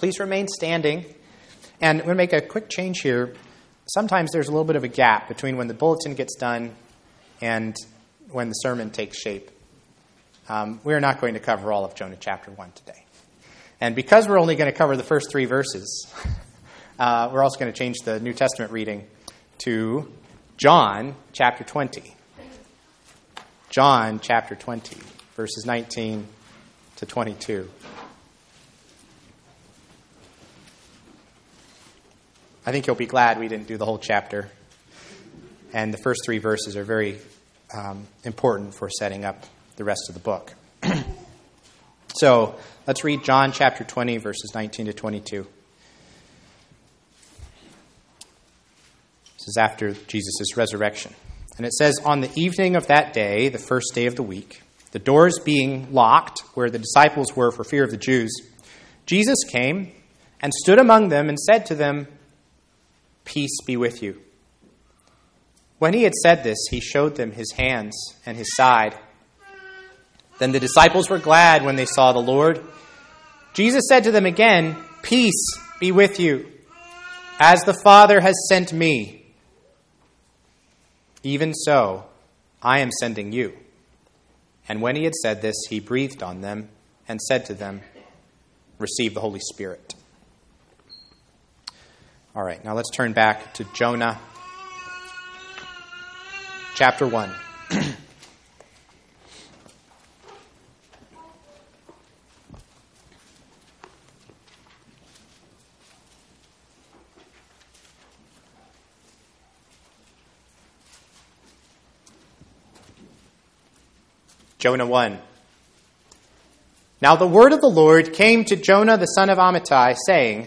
please remain standing. And I'm going to make a quick change here. Sometimes there's a little bit of a gap between when the bulletin gets done and when the sermon takes shape. Um, we're not going to cover all of Jonah chapter 1 today. And because we're only going to cover the first three verses, uh, we're also going to change the New Testament reading to John chapter 20. John chapter 20, verses 19 to 22. I think you'll be glad we didn't do the whole chapter. And the first three verses are very um, important for setting up the rest of the book. so let's read John chapter 20, verses 19 to 22. This is after Jesus' resurrection. And it says, On the evening of that day, the first day of the week, the doors being locked where the disciples were for fear of the Jews, Jesus came and stood among them and said to them, Peace be with you. When he had said this, he showed them his hands and his side. Then the disciples were glad when they saw the Lord. Jesus said to them again, Peace be with you. As the Father has sent me, even so, I am sending you. And when he had said this, he breathed on them and said to them, Receive the Holy Spirit. All right, now let's turn back to Jonah chapter 1. Jonah 1. Now the word of the Lord came to Jonah the son of Amittai, saying,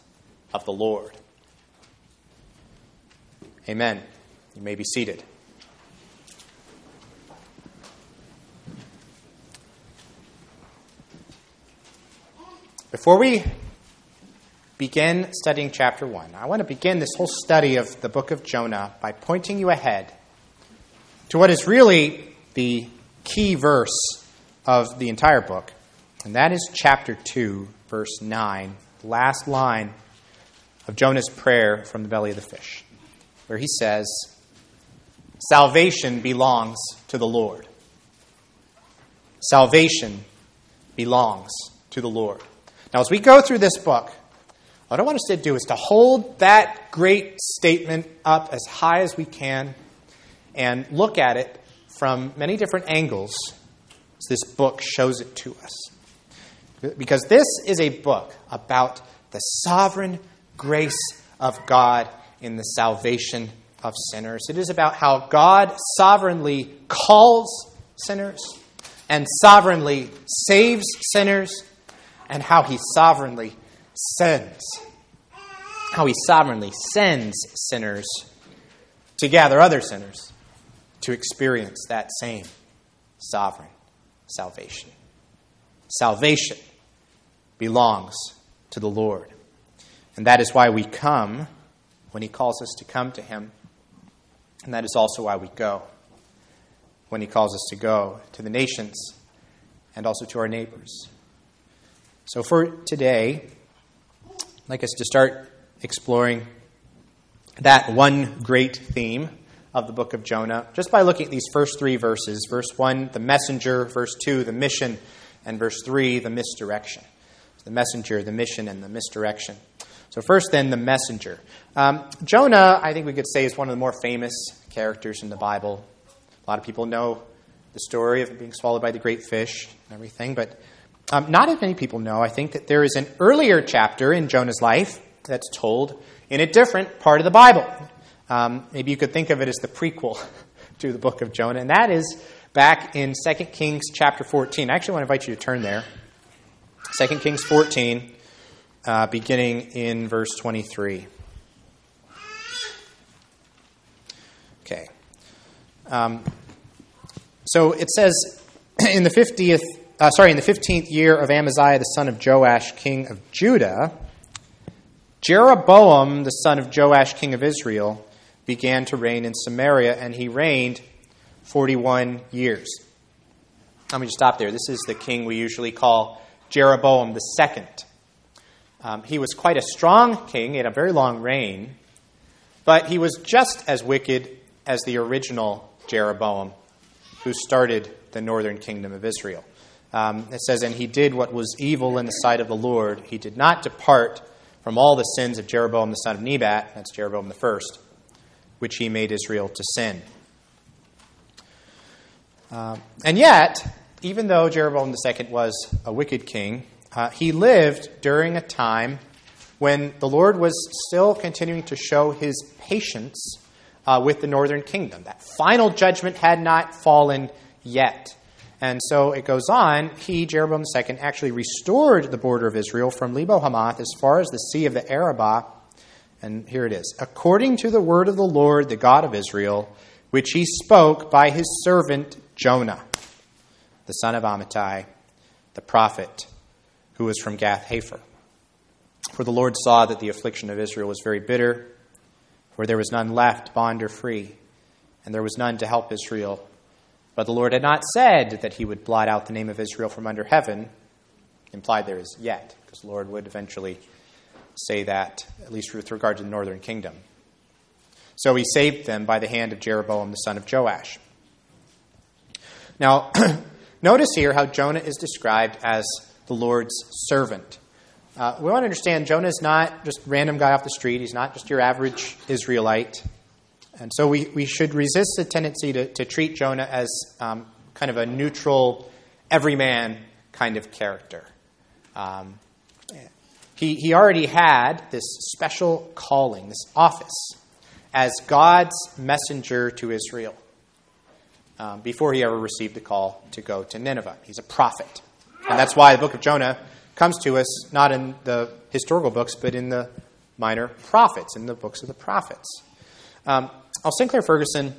of the Lord. Amen. You may be seated. Before we begin studying chapter 1, I want to begin this whole study of the book of Jonah by pointing you ahead to what is really the key verse of the entire book, and that is chapter 2, verse 9, last line of Jonah's prayer from the belly of the fish, where he says, Salvation belongs to the Lord. Salvation belongs to the Lord. Now, as we go through this book, what I want us to do is to hold that great statement up as high as we can and look at it from many different angles as this book shows it to us. Because this is a book about the sovereign grace of God in the salvation of sinners. It is about how God sovereignly calls sinners and sovereignly saves sinners and how he sovereignly sends. How he sovereignly sends sinners to gather other sinners to experience that same sovereign salvation. Salvation belongs to the Lord. And that is why we come when He calls us to come to Him. And that is also why we go when He calls us to go to the nations and also to our neighbors. So for today, I'd like us to start exploring that one great theme of the book of Jonah just by looking at these first three verses. Verse 1, the messenger. Verse 2, the mission. And verse 3, the misdirection. The messenger, the mission, and the misdirection. So, first, then, the messenger. Um, Jonah, I think we could say, is one of the more famous characters in the Bible. A lot of people know the story of him being swallowed by the great fish and everything, but um, not as many people know, I think, that there is an earlier chapter in Jonah's life that's told in a different part of the Bible. Um, maybe you could think of it as the prequel to the book of Jonah, and that is back in 2 Kings chapter 14. I actually want to invite you to turn there. 2 Kings 14. Uh, beginning in verse 23. Okay. Um, so it says in the 50th, uh, sorry, in the 15th year of Amaziah, the son of Joash, king of Judah, Jeroboam, the son of Joash, king of Israel, began to reign in Samaria, and he reigned 41 years. Let me just stop there. This is the king we usually call Jeroboam the second. Um, he was quite a strong king, in a very long reign, but he was just as wicked as the original Jeroboam, who started the northern kingdom of Israel. Um, it says, And he did what was evil in the sight of the Lord. He did not depart from all the sins of Jeroboam the son of Nebat, that's Jeroboam the first, which he made Israel to sin. Uh, and yet, even though Jeroboam II was a wicked king, uh, he lived during a time when the Lord was still continuing to show his patience uh, with the northern kingdom. That final judgment had not fallen yet. And so it goes on. He, Jeroboam II, actually restored the border of Israel from Lebo Hamath as far as the Sea of the Arabah. And here it is. According to the word of the Lord, the God of Israel, which he spoke by his servant Jonah, the son of Amittai, the prophet, who was from Gath Hepher. For the Lord saw that the affliction of Israel was very bitter, for there was none left, bond or free, and there was none to help Israel but the Lord had not said that he would blot out the name of Israel from under heaven. Implied there is yet, because the Lord would eventually say that, at least with regard to the northern kingdom. So he saved them by the hand of Jeroboam the son of Joash. Now, notice here how Jonah is described as the Lord's servant. Uh, we want to understand Jonah is not just random guy off the street. He's not just your average Israelite. And so we, we should resist the tendency to, to treat Jonah as um, kind of a neutral, everyman kind of character. Um, he, he already had this special calling, this office, as God's messenger to Israel um, before he ever received the call to go to Nineveh. He's a prophet. And that's why the book of Jonah comes to us not in the historical books, but in the minor prophets, in the books of the prophets. Um, Al Sinclair Ferguson,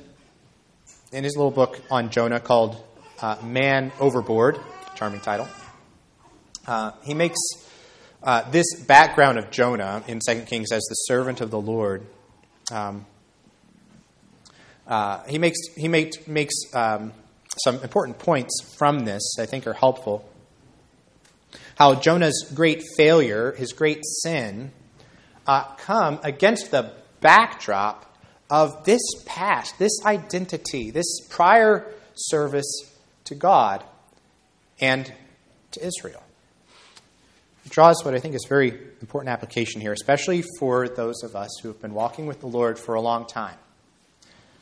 in his little book on Jonah called uh, Man Overboard, charming title, uh, he makes uh, this background of Jonah in 2 Kings as the servant of the Lord. Um, uh, he makes, he make, makes um, some important points from this I think are helpful. How Jonah's great failure, his great sin, uh, come against the backdrop of this past, this identity, this prior service to God and to Israel. It draws what I think is very important application here, especially for those of us who have been walking with the Lord for a long time.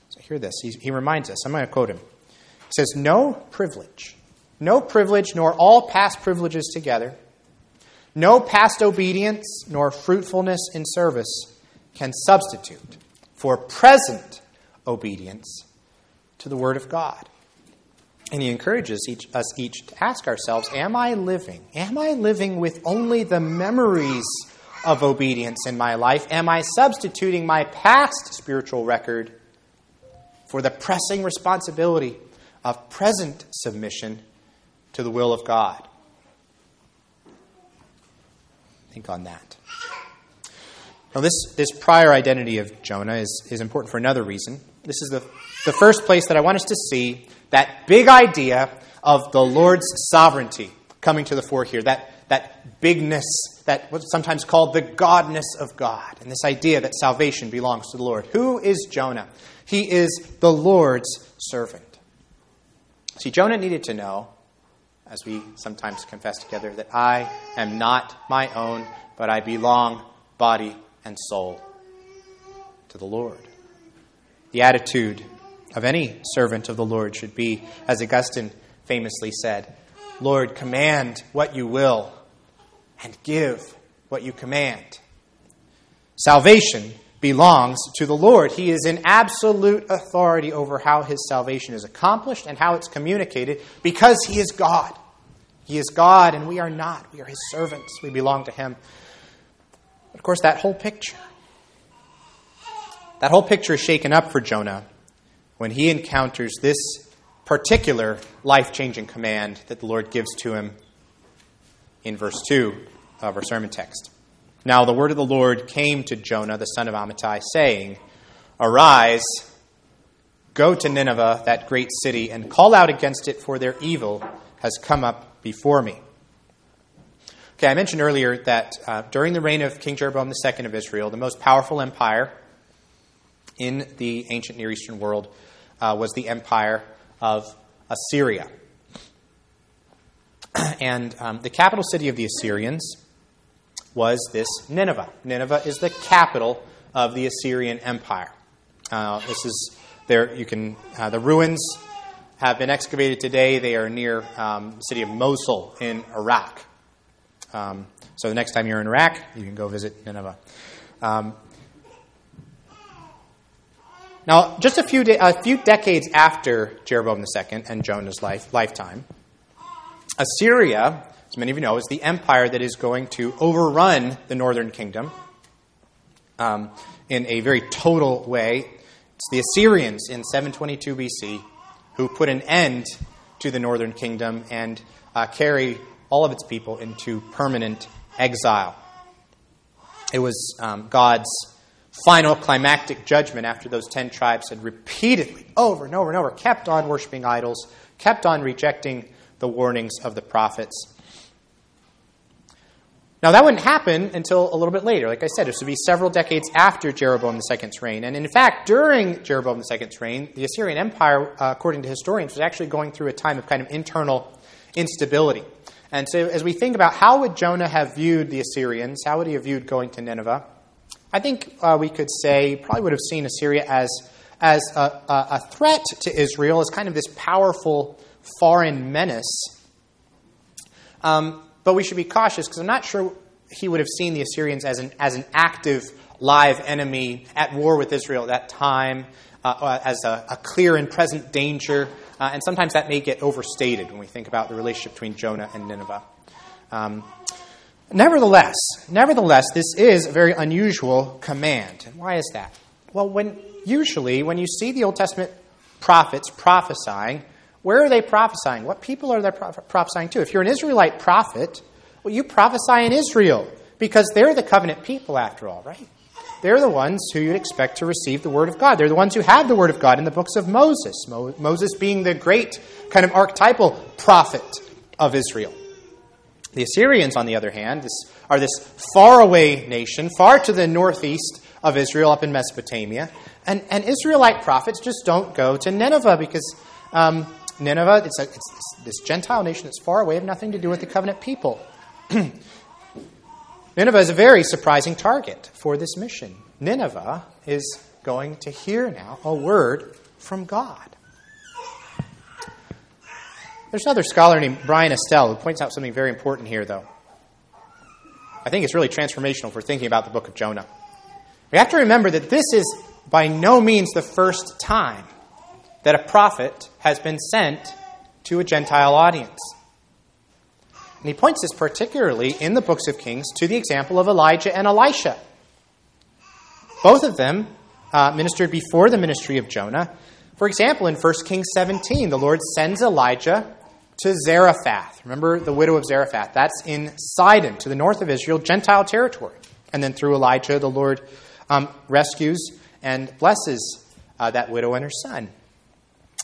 So hear this. He, he reminds us. I'm going to quote him. He says, No privilege, no privilege, nor all past privileges together, no past obedience, nor fruitfulness in service can substitute for present obedience to the Word of God. And he encourages each, us each to ask ourselves Am I living? Am I living with only the memories of obedience in my life? Am I substituting my past spiritual record for the pressing responsibility of present submission to the will of God? Think on that. Now, this, this prior identity of Jonah is, is important for another reason. This is the, the first place that I want us to see that big idea of the Lord's sovereignty coming to the fore here, that, that bigness, that what's sometimes called the godness of God, and this idea that salvation belongs to the Lord. Who is Jonah? He is the Lord's servant. See, Jonah needed to know, as we sometimes confess together, that I am not my own, but I belong body and soul to the Lord. The attitude of any servant of the Lord should be, as Augustine famously said, Lord, command what you will and give what you command. Salvation belongs to the Lord. He is in absolute authority over how his salvation is accomplished and how it's communicated because he is God. He is God and we are not. We are his servants. We belong to him. But of course, that whole picture, that whole picture is shaken up for Jonah when he encounters this particular life changing command that the Lord gives to him in verse 2 of our sermon text. Now the word of the Lord came to Jonah, the son of Amittai, saying, Arise, go to Nineveh, that great city, and call out against it, for their evil has come up before me. Okay, I mentioned earlier that uh, during the reign of King Jeroboam II of Israel, the most powerful empire in the ancient Near Eastern world uh, was the empire of Assyria. and um, the capital city of the Assyrians was this Nineveh. Nineveh is the capital of the Assyrian Empire. Uh, this is there. You can uh, the ruins have been excavated today. They are near um, the city of Mosul in Iraq. Um, so the next time you're in Iraq, you can go visit Nineveh. Um, now, just a few, de- a few decades after Jeroboam II and Jonah's life, lifetime, Assyria, as many of you know, is the empire that is going to overrun the northern kingdom um, in a very total way. It's the Assyrians in 722 BC who put an end to the northern kingdom and uh, carry all of its people into permanent exile. It was um, God's final climactic judgment after those ten tribes had repeatedly, over and over and over, kept on worshiping idols, kept on rejecting the warnings of the prophets. Now, that wouldn't happen until a little bit later. Like I said, this would be several decades after Jeroboam II's reign. And in fact, during Jeroboam II's reign, the Assyrian Empire, uh, according to historians, was actually going through a time of kind of internal instability. And so, as we think about how would Jonah have viewed the Assyrians, how would he have viewed going to Nineveh? I think uh, we could say probably would have seen Assyria as, as a, a, threat to Israel, as kind of this powerful foreign menace. Um, but we should be cautious because I'm not sure he would have seen the Assyrians as an, as an active, live enemy at war with Israel at that time, uh, uh as a, a, clear and present danger. Uh, and sometimes that may get overstated when we think about the relationship between Jonah and Nineveh. Um, Nevertheless, nevertheless, this is a very unusual command. And why is that? Well, when usually when you see the Old Testament prophets prophesying, where are they prophesying? What people are they prophesying to? If you're an Israelite prophet, well, you prophesy in Israel because they're the covenant people, after all, right? They're the ones who you'd expect to receive the Word of God. They're the ones who have the Word of God in the books of Moses. Mo- Moses being the great kind of archetypal prophet of Israel. The Assyrians, on the other hand, this, are this faraway nation, far to the northeast of Israel, up in Mesopotamia. And, and Israelite prophets just don't go to Nineveh because um, Nineveh, it's, a, it's this Gentile nation that's far away, have nothing to do with the covenant people. Nineveh is a very surprising target for this mission. Nineveh is going to hear now a word from God. There's another scholar named Bryan Estelle who points out something very important here, though. I think it's really transformational for thinking about the book of Jonah. We have to remember that this is by no means the first time that a prophet has been sent to a Gentile audience. And he points this particularly in the books of Kings to the example of Elijah and Elisha. Both of them uh, ministered before the ministry of Jonah. For example, in 1 Kings 17, the Lord sends Elijah to Zarephath. Remember the widow of Zarephath? That's in Sidon, to the north of Israel, Gentile territory. And then through Elijah, the Lord um, rescues and blesses uh, that widow and her son.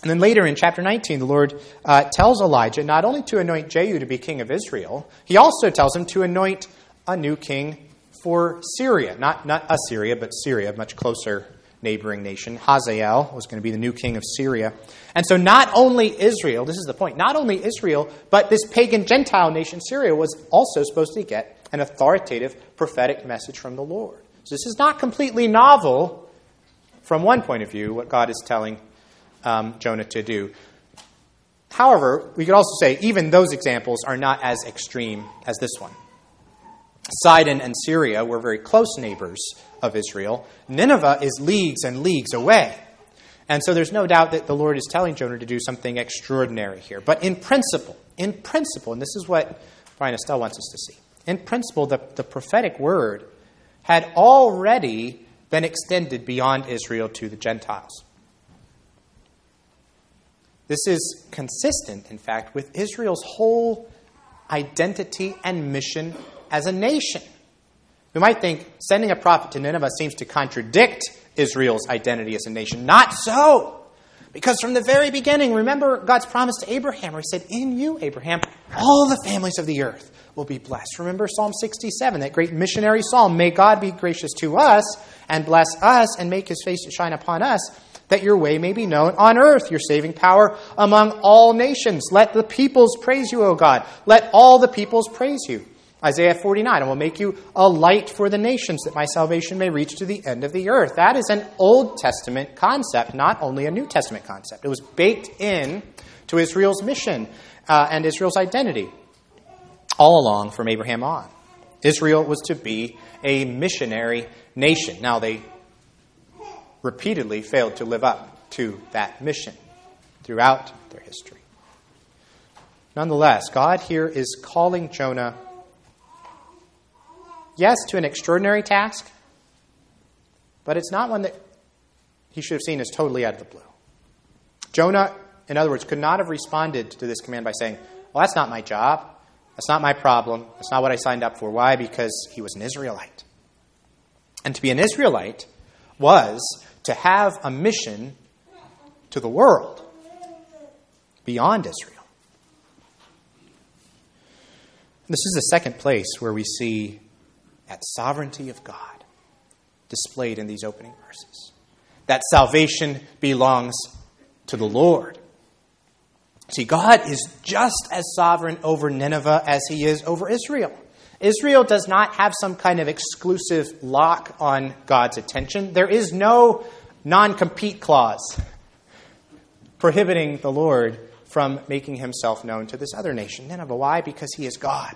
And then later in chapter 19, the Lord uh, tells Elijah not only to anoint Jehu to be king of Israel, he also tells him to anoint a new king for Syria. Not, not Assyria, but Syria, a much closer neighboring nation. Hazael was going to be the new king of Syria. And so, not only Israel, this is the point, not only Israel, but this pagan Gentile nation, Syria, was also supposed to get an authoritative prophetic message from the Lord. So, this is not completely novel from one point of view, what God is telling um, Jonah to do. However, we could also say even those examples are not as extreme as this one. Sidon and Syria were very close neighbors of Israel. Nineveh is leagues and leagues away. And so there's no doubt that the Lord is telling Jonah to do something extraordinary here. But in principle, in principle, and this is what Bryan Estelle wants us to see, in principle, the, the prophetic word had already been extended beyond Israel to the Gentiles. This is consistent, in fact, with Israel's whole identity and mission as a nation. We might think sending a prophet to Nineveh seems to contradict Israel's identity as a nation. Not so. Because from the very beginning, remember God's promise to Abraham, where He said, In you, Abraham, all the families of the earth will be blessed. Remember Psalm 67, that great missionary psalm. May God be gracious to us and bless us and make His face shine upon us that your way may be known on earth, your saving power among all nations. Let the peoples praise you, O God. Let all the peoples praise you. Isaiah 49, I will make you a light for the nations, that my salvation may reach to the end of the earth. That is an Old Testament concept, not only a New Testament concept. It was baked in to Israel's mission uh, and Israel's identity all along from Abraham on. Israel was to be a missionary nation. Now, they repeatedly failed to live up to that mission throughout their history. Nonetheless, God here is calling Jonah, yes, to an extraordinary task, but it's not one that he should have seen as totally out of the blue. Jonah, in other words, could not have responded to this command by saying, Well, that's not my job. That's not my problem. That's not what I signed up for. Why? Because he was an Israelite. And to be an Israelite was to have a mission to the world beyond Israel. This is the second place where we see that sovereignty of God displayed in these opening verses. That salvation belongs to the Lord. See, God is just as sovereign over Nineveh as he is over Israel. Israel does not have some kind of exclusive lock on God's attention. There is no non compete clause prohibiting the Lord from making himself known to this other nation, Nineveh. Why? Because he is God.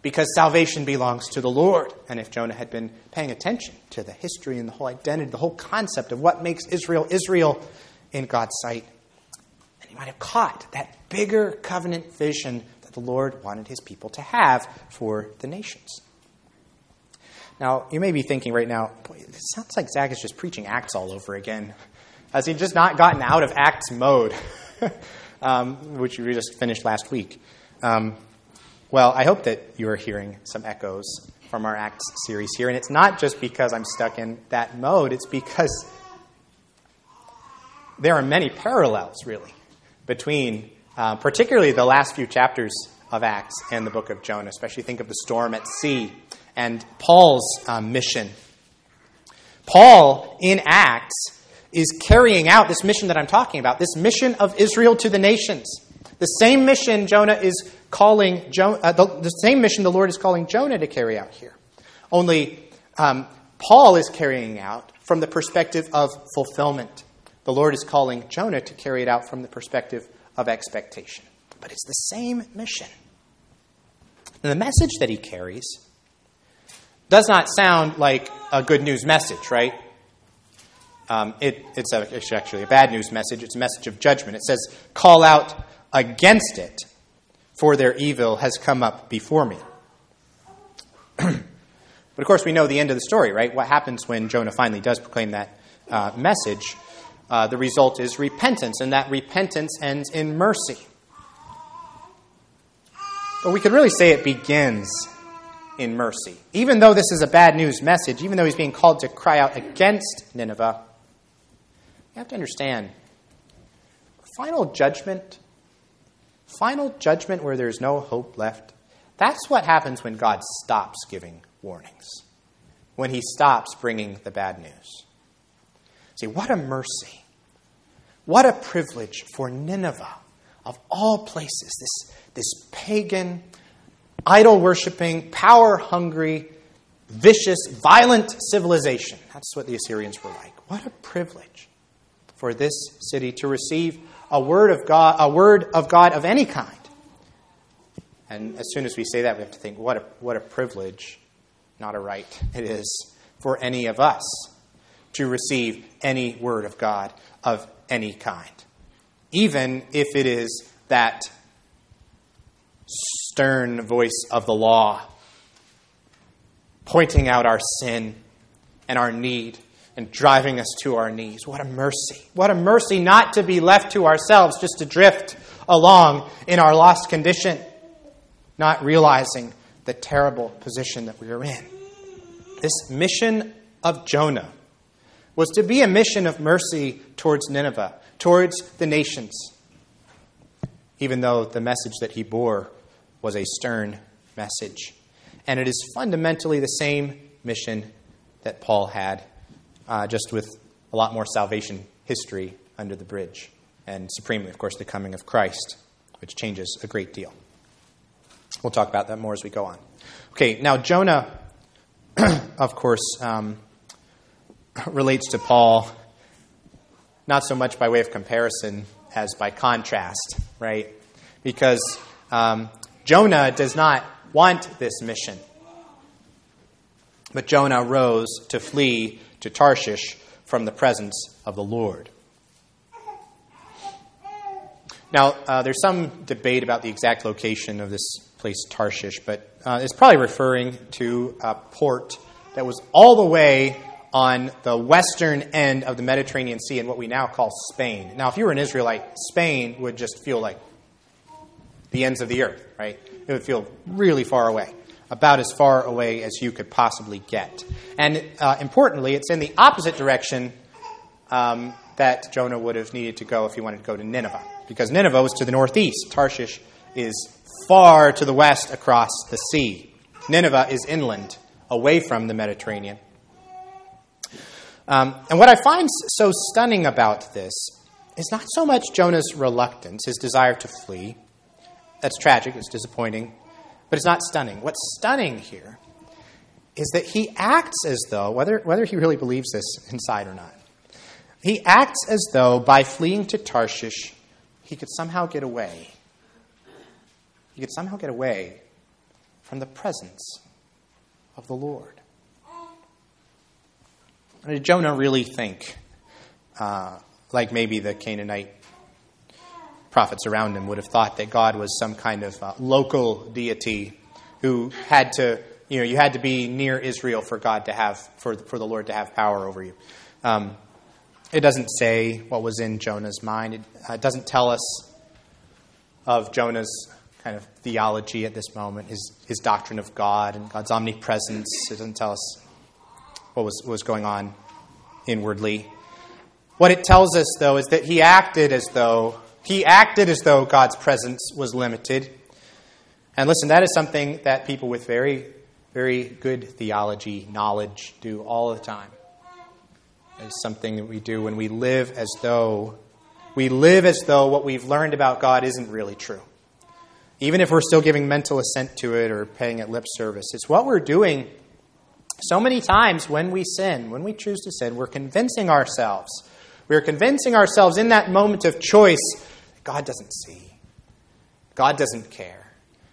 Because salvation belongs to the Lord. And if Jonah had been paying attention to the history and the whole identity, the whole concept of what makes Israel Israel in God's sight, then he might have caught that bigger covenant vision the Lord wanted his people to have for the nations. Now, you may be thinking right now, boy, it sounds like Zach is just preaching Acts all over again. Has he just not gotten out of Acts mode, um, which we just finished last week? Um, well, I hope that you are hearing some echoes from our Acts series here. And it's not just because I'm stuck in that mode, it's because there are many parallels, really, between uh, particularly the last few chapters of Acts and the book of Jonah, especially think of the storm at sea and Paul's um, mission. Paul, in Acts, is carrying out this mission that I'm talking about, this mission of Israel to the nations. The same mission Jonah is calling, jo- uh, the, the, same mission the Lord is calling Jonah to carry out here. Only um, Paul is carrying out from the perspective of fulfillment. The Lord is calling Jonah to carry it out from the perspective of expectation. But it's the same mission. And the message that he carries does not sound like a good news message, right? Um, it, it's, a, it's actually a bad news message. It's a message of judgment. It says, Call out against it, for their evil has come up before me. but of course, we know the end of the story, right? What happens when Jonah finally does proclaim that uh, message? Uh, the result is repentance, and that repentance ends in mercy. But we could really say it begins in mercy. Even though this is a bad news message, even though he's being called to cry out against Nineveh, you have to understand final judgment, final judgment where there's no hope left, that's what happens when God stops giving warnings, when he stops bringing the bad news. See, what a mercy. What a privilege for Nineveh, of all places, this, this pagan, idol worshiping, power hungry, vicious, violent civilization. That's what the Assyrians were like. What a privilege for this city to receive a word of God, a word of God of any kind. And as soon as we say that, we have to think, what a, what a privilege, not a right, it is for any of us to receive any word of God of any kind, even if it is that stern voice of the law pointing out our sin and our need and driving us to our knees. What a mercy. What a mercy not to be left to ourselves, just to drift along in our lost condition, not realizing the terrible position that we are in. This mission of Jonah was to be a mission of mercy towards Nineveh, towards the nations, even though the message that he bore was a stern message. And it is fundamentally the same mission that Paul had, uh, just with a lot more salvation history under the bridge. And supremely, of course, the coming of Christ, which changes a great deal. We'll talk about that more as we go on. Okay, now Jonah, of course, um, relates to Paul not so much by way of comparison as by contrast, right? Because um, Jonah does not want this mission. But Jonah rose to flee to Tarshish from the presence of the Lord. Now, uh, there's some debate about the exact location of this place, Tarshish, but uh, it's probably referring to a port that was all the way on the western end of the Mediterranean Sea in what we now call Spain. Now, if you were an Israelite, Spain would just feel like the ends of the earth, right? It would feel really far away, about as far away as you could possibly get. And uh, importantly, it's in the opposite direction um, that Jonah would have needed to go if he wanted to go to Nineveh, because Nineveh was to the northeast. Tarshish is far to the west across the sea. Nineveh is inland, away from the Mediterranean. Um, and what I find so stunning about this is not so much Jonah's reluctance, his desire to flee. That's tragic, it's disappointing, but it's not stunning. What's stunning here is that he acts as though, whether, whether he really believes this inside or not, he acts as though by fleeing to Tarshish, he could somehow get away. He could somehow get away from the presence of the Lord. Did Jonah really think, uh, like maybe the Canaanite prophets around him would have thought that God was some kind of uh, local deity who had to, you know, you had to be near Israel for God to have, for, for the Lord to have power over you. Um, it doesn't say what was in Jonah's mind. It uh, doesn't tell us of Jonah's kind of theology at this moment, his, his doctrine of God and God's omnipresence. It doesn't tell us what was, what was going on inwardly. What it tells us, though, is that he acted as though he acted as though God's presence was limited. And listen, that is something that people with very, very good theology knowledge do all the time. It's something that we do when we live as though we live as though what we've learned about God isn't really true. Even if we're still giving mental assent to it or paying it lip service, it's what we're doing so many times when we sin, when we choose to sin, we're convincing ourselves. We're convincing ourselves in that moment of choice that God doesn't see. God doesn't care.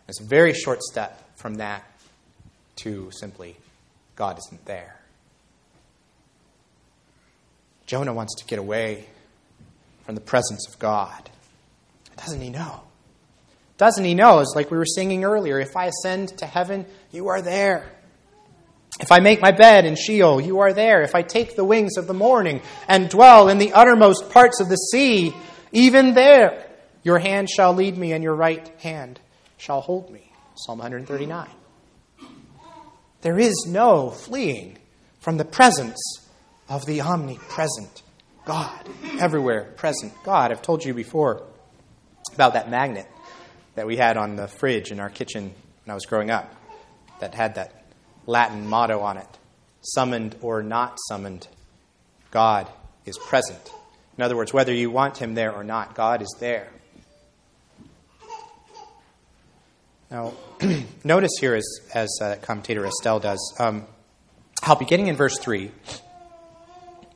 It's a very short step from that to simply, God isn't there. Jonah wants to get away from the presence of God. Doesn't he know? Doesn't he know? It's like we were singing earlier if I ascend to heaven, you are there. If I make my bed in Sheol, you are there. If I take the wings of the morning and dwell in the uttermost parts of the sea, even there your hand shall lead me and your right hand shall hold me. Psalm 139. There is no fleeing from the presence of the omnipresent God, everywhere present God. I've told you before about that magnet that we had on the fridge in our kitchen when I was growing up that had that Latin motto on it summoned or not summoned, God is present. In other words, whether you want him there or not, God is there. Now, notice here, as, as uh, commentator Estelle does, um, how beginning in verse 3,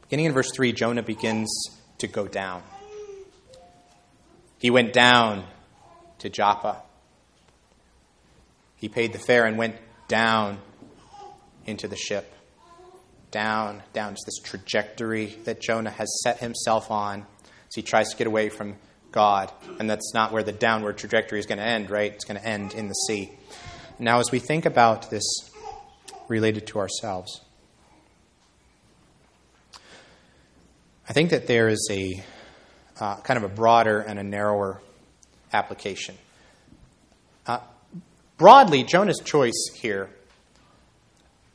beginning in verse 3, Jonah begins to go down. He went down to Joppa. He paid the fare and went down into the ship. Down, down to this trajectory that Jonah has set himself on So he tries to get away from God. And that's not where the downward trajectory is going to end, right? It's going to end in the sea. Now, as we think about this related to ourselves. I think that there is a uh, kind of a broader and a narrower application. Uh, broadly, Jonah's choice here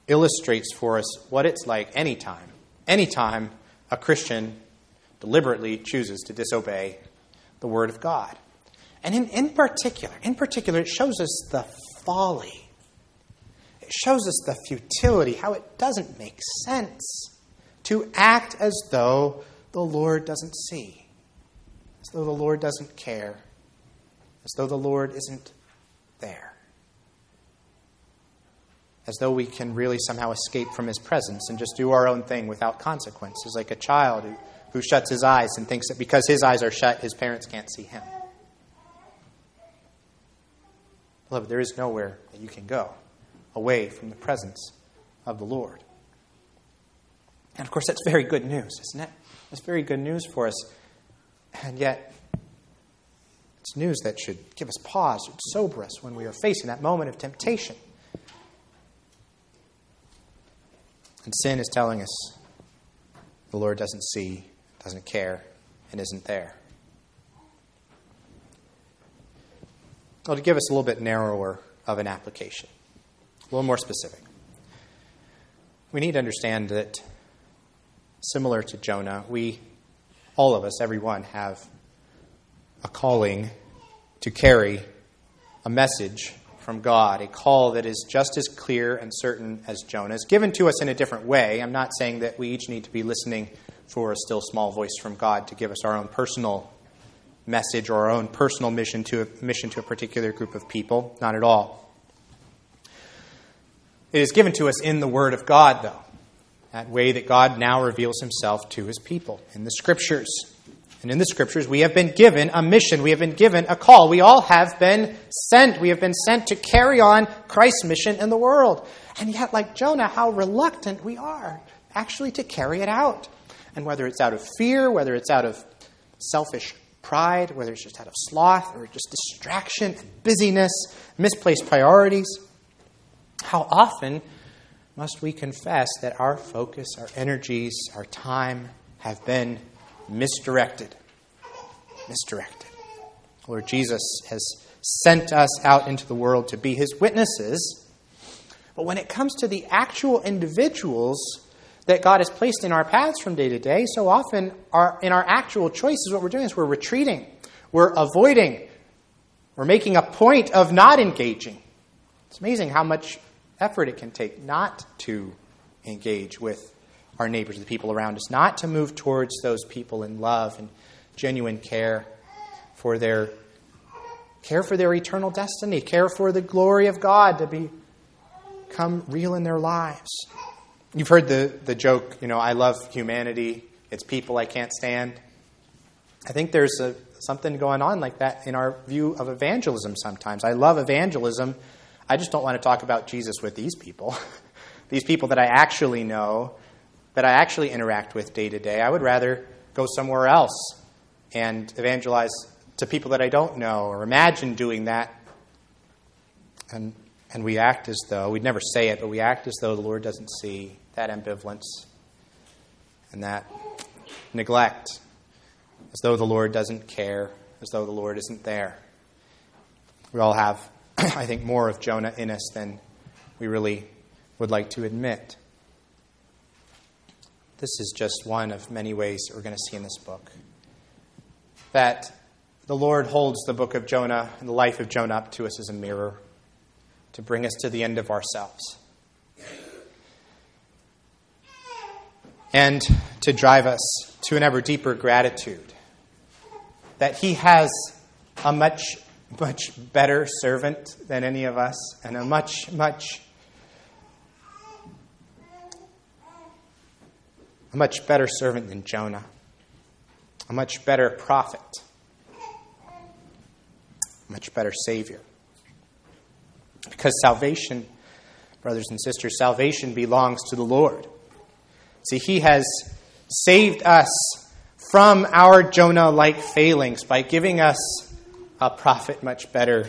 illustrates for us what it's like anytime, anytime a Christian deliberately chooses to disobey the Word of God. And in, in particular, in particular, it shows us the folly. It shows us the futility, how it doesn't make sense to act as though the Lord doesn't see, as though the Lord doesn't care, as though the Lord isn't there, as though we can really somehow escape from His presence and just do our own thing without consequences, like a child who, who shuts his eyes and thinks that because his eyes are shut, his parents can't see him. Beloved, there is nowhere that you can go away from the presence of the Lord. And of course, that's very good news, isn't it? That's very good news for us. And yet, it's news that should give us pause, should sober us when we are facing that moment of temptation. And sin is telling us the Lord doesn't see, doesn't care, and isn't there. Well, to give us a little bit narrower of an application, a little more specific, we need to understand that similar to Jonah, we, all of us, everyone, have a calling to carry a message from God, a call that is just as clear and certain as Jonah's, given to us in a different way. I'm not saying that we each need to be listening for a still small voice from God to give us our own personal message or our own personal mission to a mission to a particular group of people. Not at all. It is given to us in the Word of God, though, that way that God now reveals Himself to His people in the Scriptures. And in the Scriptures, we have been given a mission. We have been given a call. We all have been sent. We have been sent to carry on Christ's mission in the world. And yet, like Jonah, how reluctant we are actually to carry it out. And whether it's out of fear, whether it's out of selfish pride, whether it's just out of sloth or just distraction busyness, misplaced priorities. How often must we confess that our focus, our energies, our time have been misdirected? Misdirected. Lord Jesus has sent us out into the world to be his witnesses. But when it comes to the actual individuals that God has placed in our paths from day to day, so often our, in our actual choices, what we're doing is we're retreating, we're avoiding, we're making a point of not engaging. It's amazing how much effort it can take not to engage with our neighbors, the people around us, not to move towards those people in love and genuine care for their care for their eternal destiny, care for the glory of God to be, become real in their lives. You've heard the, the joke, you know, I love humanity, it's people I can't stand. I think there's a, something going on like that in our view of evangelism sometimes. I love evangelism. I just don't want to talk about Jesus with these people, these people that I actually know, that I actually interact with day to day. I would rather go somewhere else and evangelize to people that I don't know or imagine doing that. And, and we act as though, we'd never say it, but we act as though the Lord doesn't see that ambivalence and that neglect, as though the Lord doesn't care, as though the Lord isn't there. We all have, I think, more of Jonah in us than we really would like to admit. This is just one of many ways that we're going to see in this book. That the Lord holds the book of Jonah and the life of Jonah up to us as a mirror to bring us to the end of ourselves and to drive us to an ever deeper gratitude that He has a much, much better servant than any of us, and a much, much, a much better servant than Jonah, a much better prophet, a much better Savior. Because salvation, brothers and sisters, salvation belongs to the Lord. See, he has saved us from our Jonah like failings by giving us a prophet much better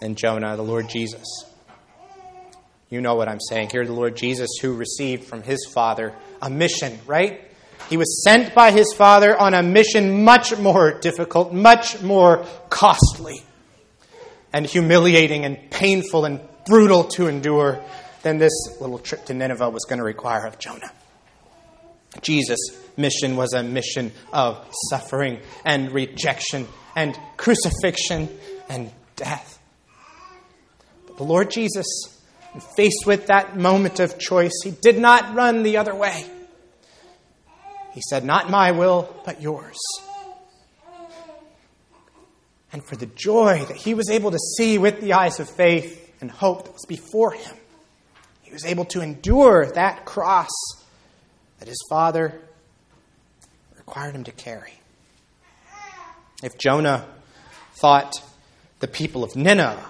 than Jonah, the Lord Jesus. You know what I'm saying. Here, the Lord Jesus, who received from his Father a mission, right? He was sent by his Father on a mission much more difficult, much more costly, and humiliating and painful and brutal to endure than this little trip to Nineveh was going to require of Jonah. Jesus' mission was a mission of suffering and rejection and crucifixion and death. But the Lord Jesus, faced with that moment of choice, he did not run the other way. He said, Not my will, but yours. And for the joy that he was able to see with the eyes of faith and hope that was before him, he was able to endure that cross that his father required him to carry. If Jonah thought the people of Nineveh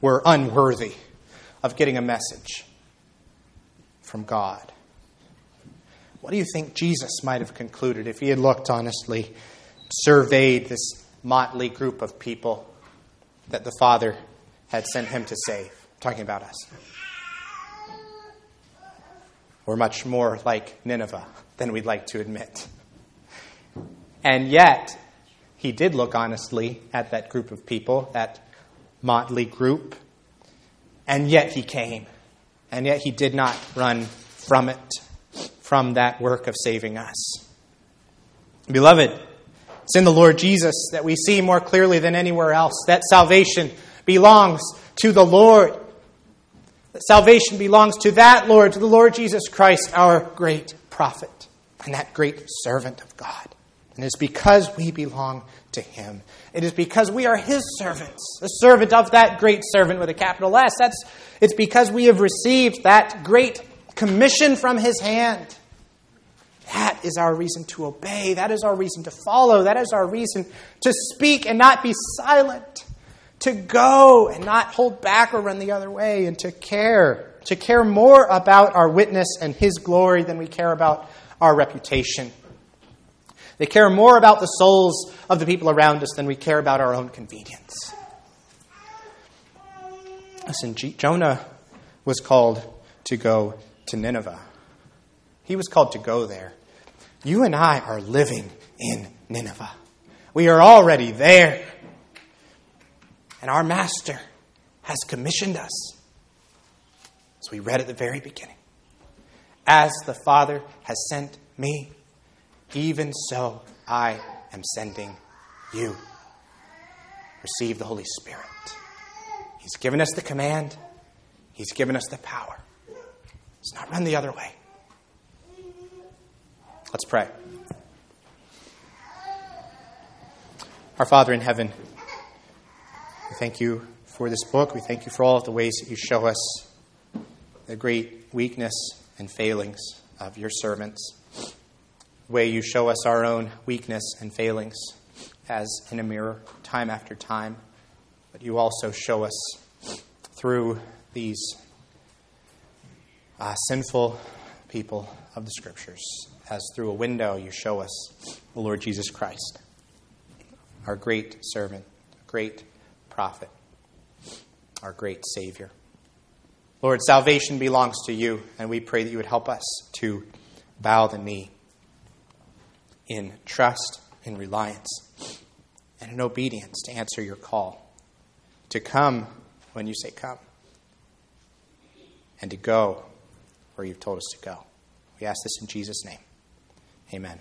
were unworthy of getting a message from God, what do you think Jesus might have concluded if he had looked honestly, surveyed this motley group of people that the Father had sent him to save? talking about us. We're much more like Nineveh than we'd like to admit. And yet, he did look honestly at that group of people, that motley group, and yet he came. And yet he did not run from it from that work of saving us. Beloved, it's in the Lord Jesus that we see more clearly than anywhere else that salvation belongs to the Lord. That salvation belongs to that Lord, to the Lord Jesus Christ, our great prophet and that great servant of God. And it's because we belong to him. It is because we are his servants, the servant of that great servant with a capital S. That's, it's because we have received that great commission from his hand. That is our reason to obey. That is our reason to follow. That is our reason to speak and not be silent. To go and not hold back or run the other way. And to care. To care more about our witness and his glory than we care about our reputation. They care more about the souls of the people around us than we care about our own convenience. Listen, Jonah was called to go to Nineveh. He was called to go there. You and I are living in Nineveh. We are already there. And our Master has commissioned us, as we read at the very beginning. As the Father has sent me, even so I am sending you. Receive the Holy Spirit. He's given us the command, He's given us the power. Let's not run the other way. Let's pray. Our Father in heaven, we thank you for this book. We thank you for all of the ways that you show us the great weakness and failings of your servants. Way you show us our own weakness and failings as in a mirror, time after time. But you also show us through these uh, sinful people of the Scriptures as through a window you show us the Lord Jesus Christ, our great servant, great prophet, our great Savior. Lord, salvation belongs to you, and we pray that you would help us to bow the knee in trust, in reliance, and in obedience to answer your call, to come when you say come, and to go where you've told us to go. We ask this in Jesus' name. Amen.